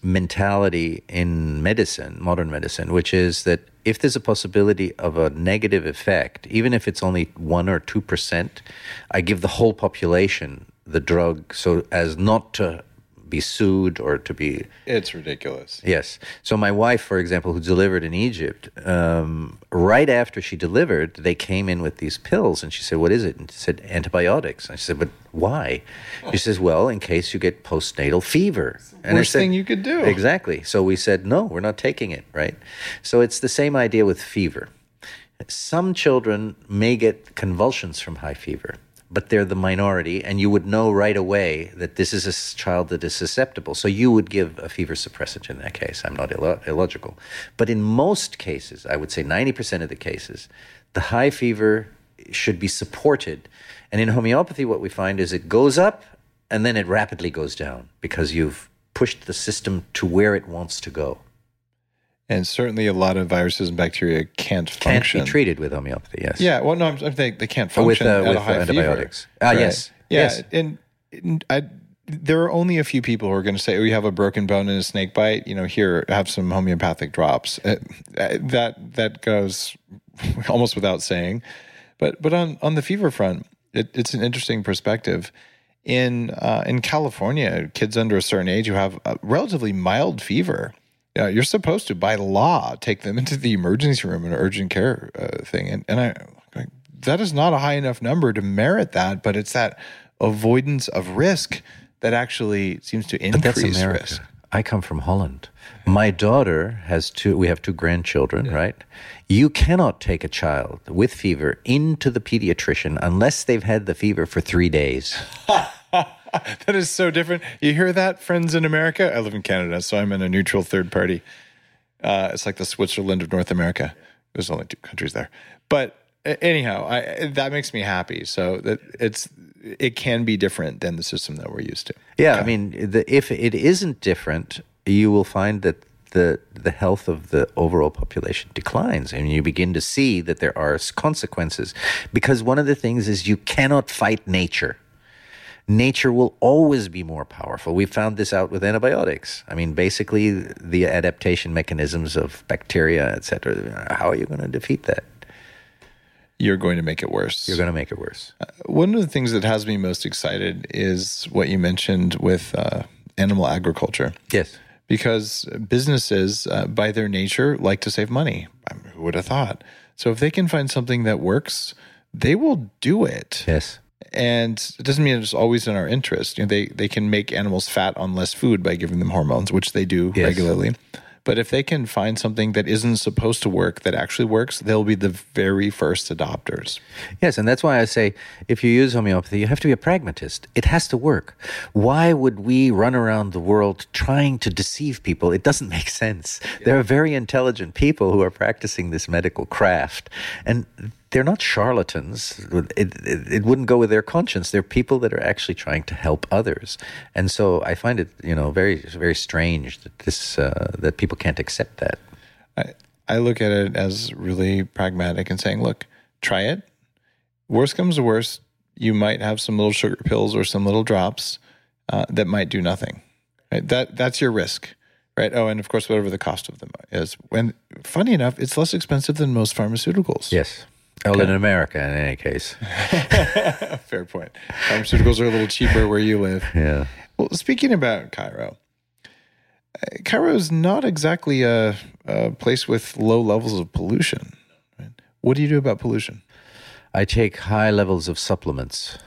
mentality in medicine, modern medicine, which is that if there's a possibility of a negative effect, even if it's only one or two percent, I give the whole population the drug so as not to be sued or to be It's ridiculous. Yes. So my wife, for example, who delivered in Egypt, um, right after she delivered, they came in with these pills, and she said, "What is it?" And she said, "Antibiotics." I said, "But why?" She says, "Well, in case you get postnatal fever." And worst thing you could do. Exactly. So we said, "No, we're not taking it." Right. So it's the same idea with fever. Some children may get convulsions from high fever, but they're the minority, and you would know right away that this is a child that is susceptible. So you would give a fever suppressant in that case. I'm not illo- illogical. But in most cases, I would say 90% of the cases, the high fever should be supported. And in homeopathy, what we find is it goes up and then it rapidly goes down because you've pushed the system to where it wants to go. And certainly a lot of viruses and bacteria can't Can't be treated with homeopathy, yes. Yeah, well, no, I'm, I'm saying they can't with, function uh, with, uh, fever. antibiotics. Ah, yes. Yeah, Yes. and, and I, there are only a few people who are going to say, "Oh, you have a broken bone and a snake bite. You know, here, have some homeopathic drops." Uh, that that goes (laughs) almost without saying. But but on on the fever front, it, it's an interesting perspective. in uh, in California, kids under a certain age who have a relatively mild fever, uh, you're supposed to, by law, take them into the emergency room in an urgent care uh, thing. And, and I, that is not a high enough number to merit that, but it's that avoidance of risk that actually seems to increase risk. I come from Holland. My daughter has two, we have two grandchildren, right? You cannot take a child with fever into the pediatrician unless they've had the fever for three days. (laughs) (laughs) That is so different. You hear that, friends in America? I live in Canada, so I'm in a neutral third party. Uh, it's like the Switzerland of North America. There's only two countries there, but anyhow, I, that makes me happy. So that it's it can be different than the system that we're used to. Yeah, I mean, the, if it isn't different, you will find that the the health of the overall population declines, and you begin to see that there are consequences. Because one of the things is you cannot fight nature. Nature will always be more powerful. We found this out with antibiotics. I mean, basically, the adaptation mechanisms of bacteria, etc. How are you going to defeat that? You're going to make it worse. You're going to make it worse. One of the things that has me most excited is what you mentioned with uh, animal agriculture. Yes. because businesses, uh, by their nature, like to save money. I mean, who would have thought? So if they can find something that works, they will do it. Yes. And it doesn't mean it's always in our interest. You know, they they can make animals fat on less food by giving them hormones, which they do Yes. regularly. But if they can find something that isn't supposed to work that actually works, they'll be the very first adopters. Yes, and that's why I say if you use homeopathy, you have to be a pragmatist. It has to work. Why would we run around the world trying to deceive people? It doesn't make sense. There are very intelligent people who are practicing this medical craft, and they're not charlatans. It, it, it wouldn't go with their conscience. They're people that are actually trying to help others, and so I find it, you know, very very strange that this uh, that people can't accept that. I, I look at it as really pragmatic and saying, look, try it. Worst comes to worst, you might have some little sugar pills or some little drops uh, that might do nothing. Right? That that's your risk, right? Oh, and of course, whatever the cost of them is. When funny enough, it's less expensive than most pharmaceuticals. Yes. Well, in America, in any case. (laughs) fair point. Pharmaceuticals are a little cheaper where you live. (laughs) Yeah. Well, speaking about Cairo, uh, Cairo is not exactly a, a place with low levels of pollution. Right? What do you do about pollution? I take high levels of supplements.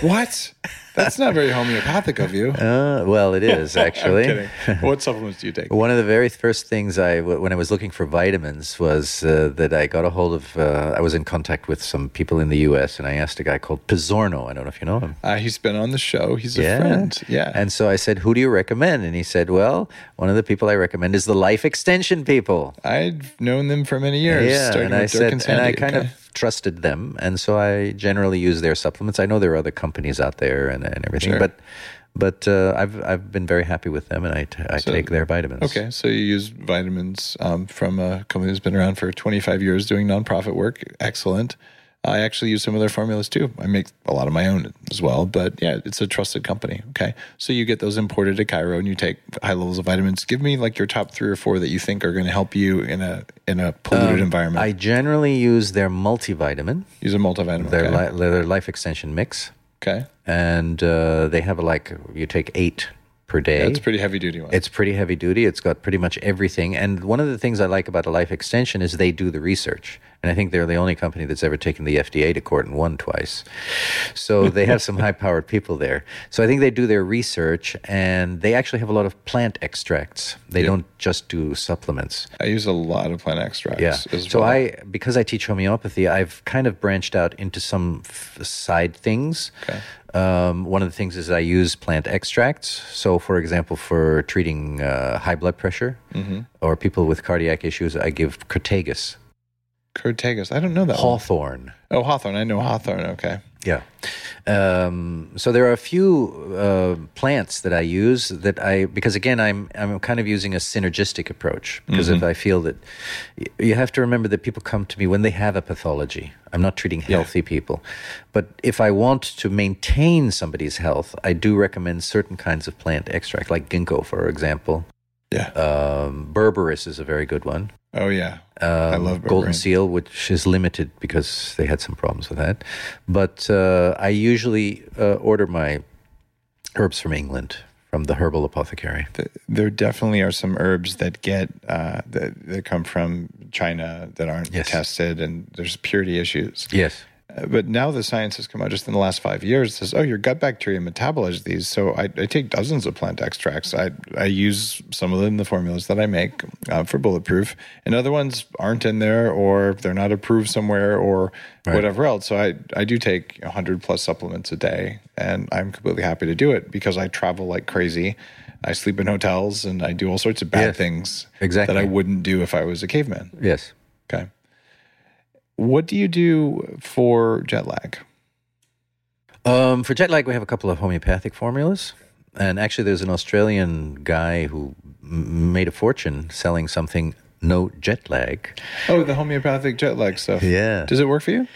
What? That's not very homeopathic of you. Uh, well, it is (laughs) I'm actually. (laughs) What supplements do you take? One of the very first things I, when I was looking for vitamins, was uh, that I got a hold of. Uh, I was in contact with some people in the U.S. and I asked a guy called Pizzorno. I don't know if you know him. Uh, he's been on the show. He's a friend. Yeah. And so I said, "Who do you recommend?" And he said, "Well, one of the people I recommend is the Life Extension people." I've known them for many years. Yeah, and I Dirk said, and, and I kind Okay. of (laughs) trusted them, and so I generally use their supplements. I know there are other companies out there and, and everything, Sure. but but uh, I've I've been very happy with them, and I, t- I So- take their vitamins. Okay, so you use vitamins um, from a company that's been around for 25 years doing nonprofit work. Excellent. I actually use some of their formulas too. I make a lot of my own as well, but yeah, it's a trusted company. Okay, so you get those imported to Cairo, and you take high levels of vitamins. Give me like your top three or four that you think are going to help you in a in a polluted environment. Um, I generally use their multivitamin, use a multivitamin. their okay. li- their life extension mix, okay, and uh, they have like you take eight per day. that's pretty heavy duty one. It's pretty heavy duty. It's got pretty much everything. And one of the things I like about a life extension is they do the research. And I think they're the only company that's ever taken the FDA to court and won twice. So (laughs) they have some high powered people there. So I think they do their research and they actually have a lot of plant extracts. They don't just do supplements. I use a lot of plant extracts. Yeah. So well. I, because I teach homeopathy, I've kind of branched out into some f- side things. Okay. Um, one of the things is I use plant extracts. So, for example, for treating uh, high blood pressure Mm-hmm. or people with cardiac issues, I give Crataegus, Crataegus. I don't know that. one. hawthorn. Oh, Hawthorn. I know Hawthorn. Okay. Yeah. Um, so there are a few uh, plants that I use that I because again I'm I'm kind of using a synergistic approach because if I feel that you have to remember that people come to me when they have a pathology. I'm not treating healthy people, but if I want to maintain somebody's health, I do recommend certain kinds of plant extract, like ginkgo, for example. Yeah. Um, Berberis is a very good one. oh yeah. Um, I love Golden. Seal, which is limited because they had some problems with that. But uh, I usually uh, order my herbs from England, from the herbal apothecary. Th- There definitely are some herbs that get uh, that, that come from China that aren't Yes. tested, and there's purity issues. Yes. But now the science has come out just in the last five years. Says, oh, your gut bacteria metabolize these. So I, I take dozens of plant extracts. I I use some of them in the formulas that I make uh, for bulletproof, and other ones aren't in there, or they're not approved somewhere, or whatever else. So I I do take hundred plus supplements a day, and I'm completely happy to do it because I travel like crazy. I sleep in hotels, and I do all sorts of bad Yes, things exactly. that I wouldn't do if I was a caveman. Yes. Okay. What do you do for jet lag? Um, for jet lag, we have a couple of homeopathic formulas. And actually, there's an Australian guy who m- made a fortune selling something no jet lag. Oh, the homeopathic jet lag stuff. Yeah. Does it work for you?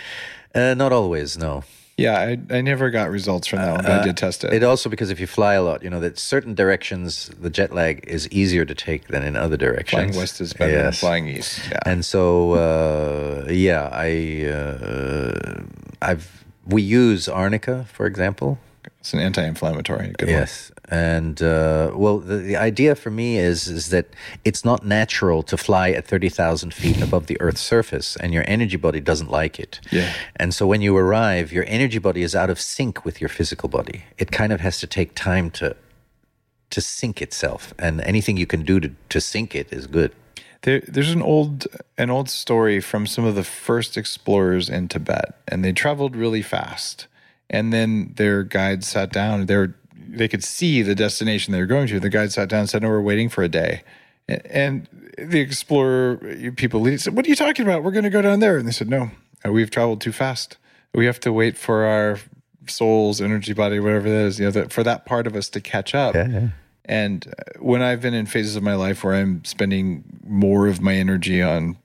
Uh, not always, no. Yeah, I, I never got results from that one, but I did test it. It also because if you fly a lot, you know that certain directions the jet lag is easier to take than in other directions. flying west is better than Yes. flying east. Yeah. And so, uh, yeah, I, uh, I've we use arnica, for example. it's an anti-inflammatory. Good Yes, and uh, well, the, the idea for me is is that it's not natural to fly at thirty thousand feet above the Earth's surface, and your energy body doesn't like it. Yeah. And so when you arrive, your energy body is out of sync with your physical body. It kind of has to take time to to sync itself, and anything you can do to to sync it is good. There, there's an old an old story from some of the first explorers in Tibet, and they traveled really fast. And then their guide sat down. They were, they could see the destination they were going to. The guide sat down and said, "No, we're waiting for a day." And the explorer people leading said, "What are you talking about? We're going to go down there." And they said, "No, uh, we've traveled too fast. We have to wait for our soul's energy body, whatever that is, you know, that for that part of us to catch up." And uh, when I've been in phases of my life where I'm spending more of my energy on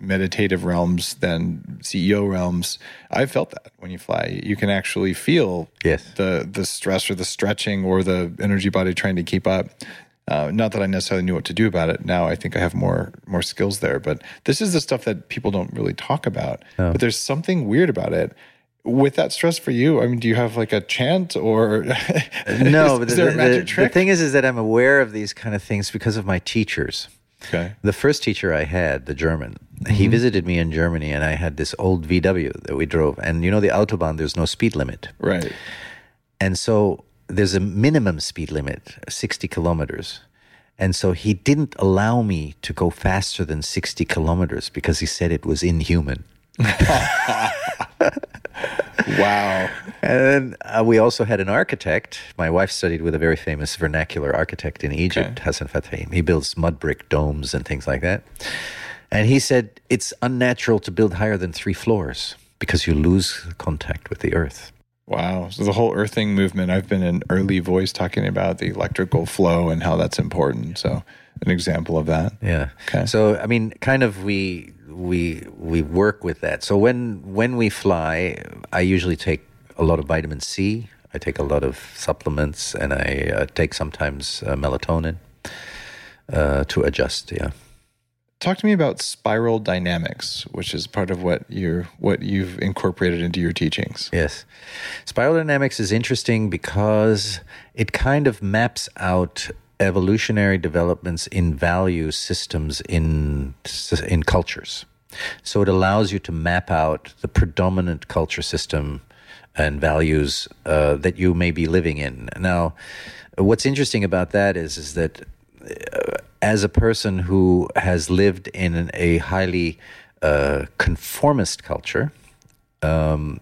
meditative realms than CEO realms, I've felt that when you fly, you can actually feel Yes. the the stress or the stretching or the energy body trying to keep up. Uh, not that I necessarily knew what to do about it. Now I think I have more more skills there. But this is the stuff that people don't really talk about. But there's something weird about it. With that stress for you, I mean, do you have like a chant or (laughs) No, is, but is the, there a the- magic the trick? thing is, is that I'm aware of these kind of things because of my teachers. Okay. The first teacher I had, the German, Mm-hmm. he visited me in Germany, and I had this old VW that we drove. And you know, the autobahn, there's no speed limit, Right. and so there's a minimum speed limit, 60 kilometers. And so he didn't allow me to go faster than 60 kilometers because he said it was inhuman. (laughs) (laughs) Wow. And then uh, we also had an architect. My wife studied with a very famous vernacular architect in Egypt, Hassan Fathy. He builds mud brick domes and things like that. And he said it's unnatural to build higher than three floors because you lose contact with the earth. Wow. So the whole earthing movement, I've been an early voice talking about the electrical flow and how that's important. So an example of that. Yeah. Okay. So I mean, kind of we we we work with that. So when when we fly, I usually take a lot of vitamin C. I take a lot of supplements, and I uh, take sometimes uh, melatonin uh, to adjust. Yeah. Talk to me about spiral dynamics, which is part of what you're what you've incorporated into your teachings. Yes. Spiral dynamics is interesting because it kind of maps out evolutionary developments in value systems in in cultures. So it allows you to map out the predominant culture system and values uh, that you may be living in. Now, what's interesting about that is is that uh, as a person who has lived in a highly uh, conformist culture, um,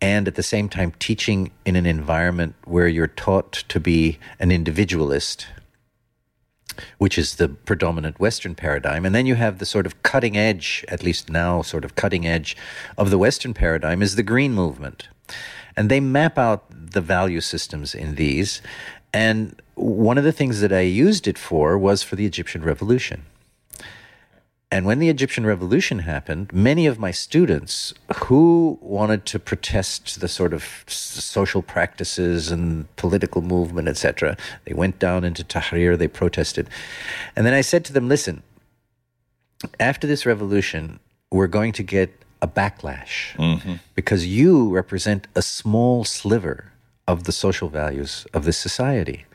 and at the same time teaching in an environment where you're taught to be an individualist, which is the predominant Western paradigm. And then you have the sort of cutting edge, at least now, sort of cutting edge of the Western paradigm is the Green Movement. And they map out the value systems in these. And one of the things that I used it for was for the Egyptian Revolution. And when the Egyptian revolution happened, many of my students who wanted to protest the sort of social practices and political movement, etc., they went down into Tahrir, they protested. And then I said to them, listen, after this revolution, we're going to get a backlash mm-hmm. because you represent a small sliver of the social values of this society.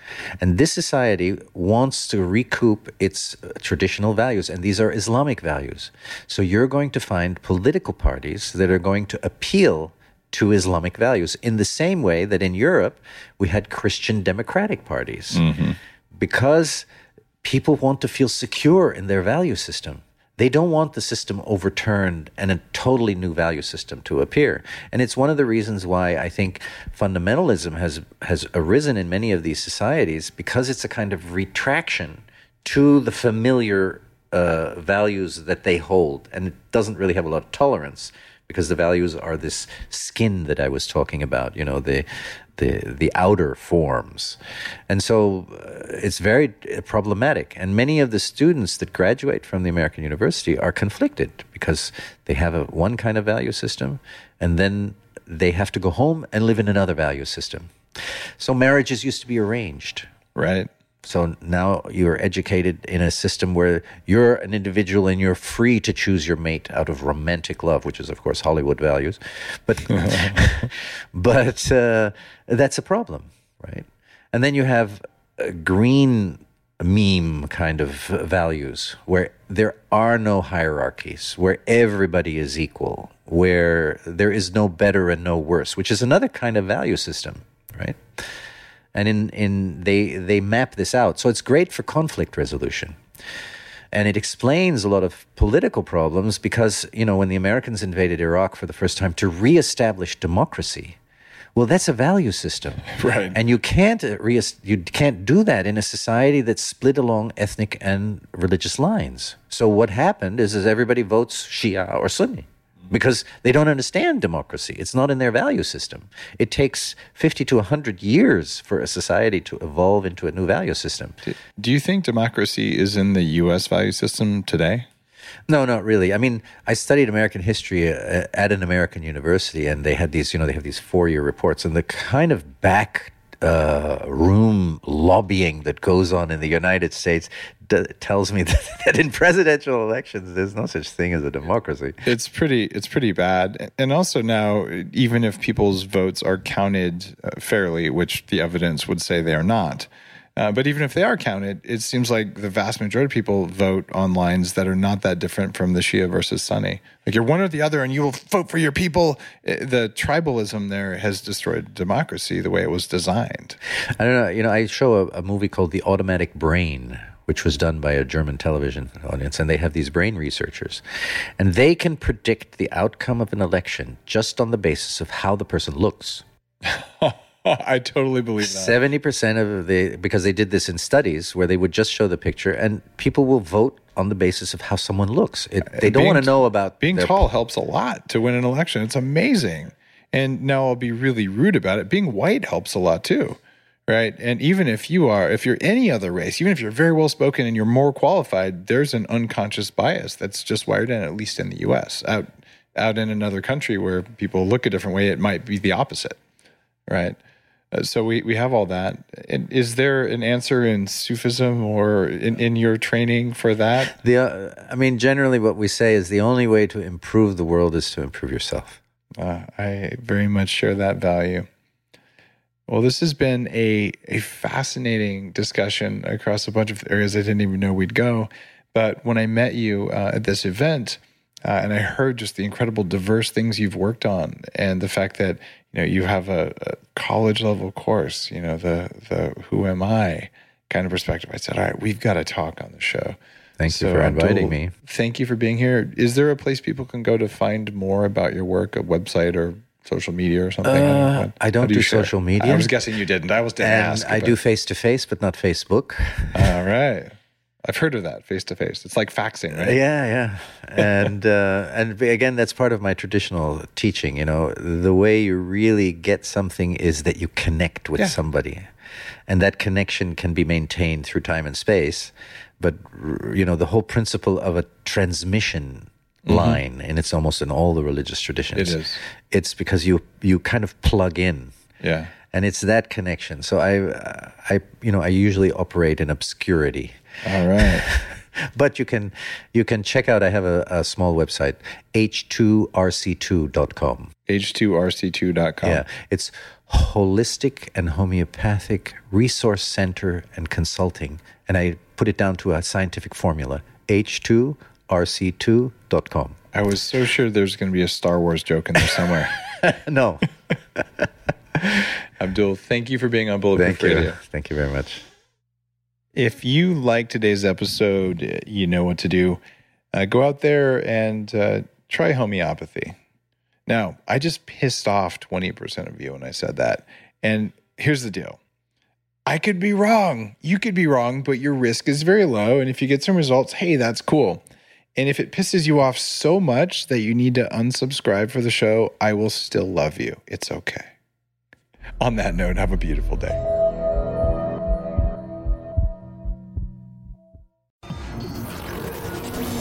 And this society wants to recoup its uh, traditional values, and these are Islamic values. So you're going to find political parties that are going to appeal to Islamic values in the same way that in Europe we had Christian democratic parties. Because people want to feel secure in their value system. They don't want the system overturned and a totally new value system to appear. And it's one of the reasons why I think fundamentalism has has arisen in many of these societies because it's a kind of retraction to the familiar uh, values that they hold, and it doesn't really have a lot of tolerance because the values are this skin that I was talking about. You know the the the outer forms, and so uh, it's very uh, problematic. And many of the students that graduate from the American University are conflicted because they have a one kind of value system, and then they have to go home and live in another value system. So marriages used to be arranged. Right. So now you're educated in a system where you're an individual and you're free to choose your mate out of romantic love, which is, of course, Hollywood values. But, (laughs) (laughs) but uh, that's a problem, right? And then you have green meme kind of values where there are no hierarchies, where everybody is equal, where there is no better and no worse, which is another kind of value system, right? And in, in they they map this out. So it's great for conflict resolution. And it explains a lot of political problems because you know when the americans invaded iraq for the first time to reestablish democracy well that's a value system. (laughs) Right. and you can't uh, re- you can't do that in a society that's split along ethnic and religious lines. So what happened is is everybody votes shia or sunni because they don't understand democracy. It's not in their value system. It takes 50 to 100 years for a society to evolve into a new value system. Do you think democracy is in the U.S. value system today? No, not really. I mean, I studied American history uh, at an American university, and they had these, you know, they have these four-year reports, and the kind of back uh, room lobbying that goes on in the United States d- tells me (laughs) that, that in presidential elections, there's no such thing as a democracy. It's pretty. It's pretty bad. And also now, even if people's votes are counted uh, fairly, which the evidence would say they are not, uh, but even if they are counted, it seems like the vast majority of people vote on lines that are not that different from the Shia versus Sunni. Like you're one or the other, and you will vote for your people. Uh, The tribalism there has destroyed democracy the way it was designed. I don't know. You know, I show a, a movie called The Automatic Brain, which was done by a German television audience, and they have these brain researchers, and they can predict the outcome of an election just on the basis of how the person looks. (laughs) (laughs) I totally believe that. Seventy percent of the because they did this in studies where they would just show the picture, and people will vote on the basis of how someone looks. It, they don't being want to know about being tall helps a lot to win an election. It's amazing. And now I'll be really rude about it. Being white helps a lot too. Right. And even if you are, if you're any other race, even if you're very well spoken and you're more qualified, there's an unconscious bias that's just wired in, at least in the US. Out out in another country where people look a different way, it might be the opposite. Right. Uh, so we, we have all that. And is there an answer in Sufism or in, in your training for that? (laughs) The, uh, I mean, generally, what we say is the only way to improve the world is to improve yourself. Uh, I very much share that value. Well, this has been a, a fascinating discussion across a bunch of areas I didn't even know we'd go. But when I met you uh, at this event, uh, and I heard just the incredible diverse things you've worked on, and the fact that you know you have a, a college level course, you know the the Who Am I kind of perspective. I said, all right, we've got to talk on the show. Thank you for inviting me. Thank you for being here. Is there a place people can go to find more about your work, a website or social media or something? Uh, I don't you do social media. I was guessing you didn't. I was didn't And ask. I do face to face, but not Facebook. All right. I've heard of that face to face. It's like faxing, right? Yeah, yeah, and uh, and again, that's part of my traditional teaching. You know, the way you really get something is that you connect with Yeah. somebody, and that connection can be maintained through time and space. but you know the whole principle of a transmission line, and it's almost in all the religious traditions. Mm-hmm. It is. It's because you you kind of plug in Yeah. and it's that connection. So I, uh, I, you know, I usually operate in obscurity, All right. (laughs) but you can, you can check out. I have a, a small website, h2rc2.com. H2rc2.com. Yeah, it's holistic and homeopathic resource center and consulting, and I put it down to a scientific formula, h2rc2.com. I was so sure there's going to be a Star Wars joke in there somewhere. (laughs) no, (laughs) Abdul, thank you for being on Bulletproof thank you, Radio. thank you very much. If you like today's episode, you know what to do. Uh, go out there and uh, try homeopathy. Now, I just pissed off 20% of you when I said that. And here's the deal I could be wrong. You could be wrong, but your risk is very low. And if you get some results, hey, that's cool. And if it pisses you off so much that you need to unsubscribe for the show, I will still love you. It's okay. On that note, have a beautiful day.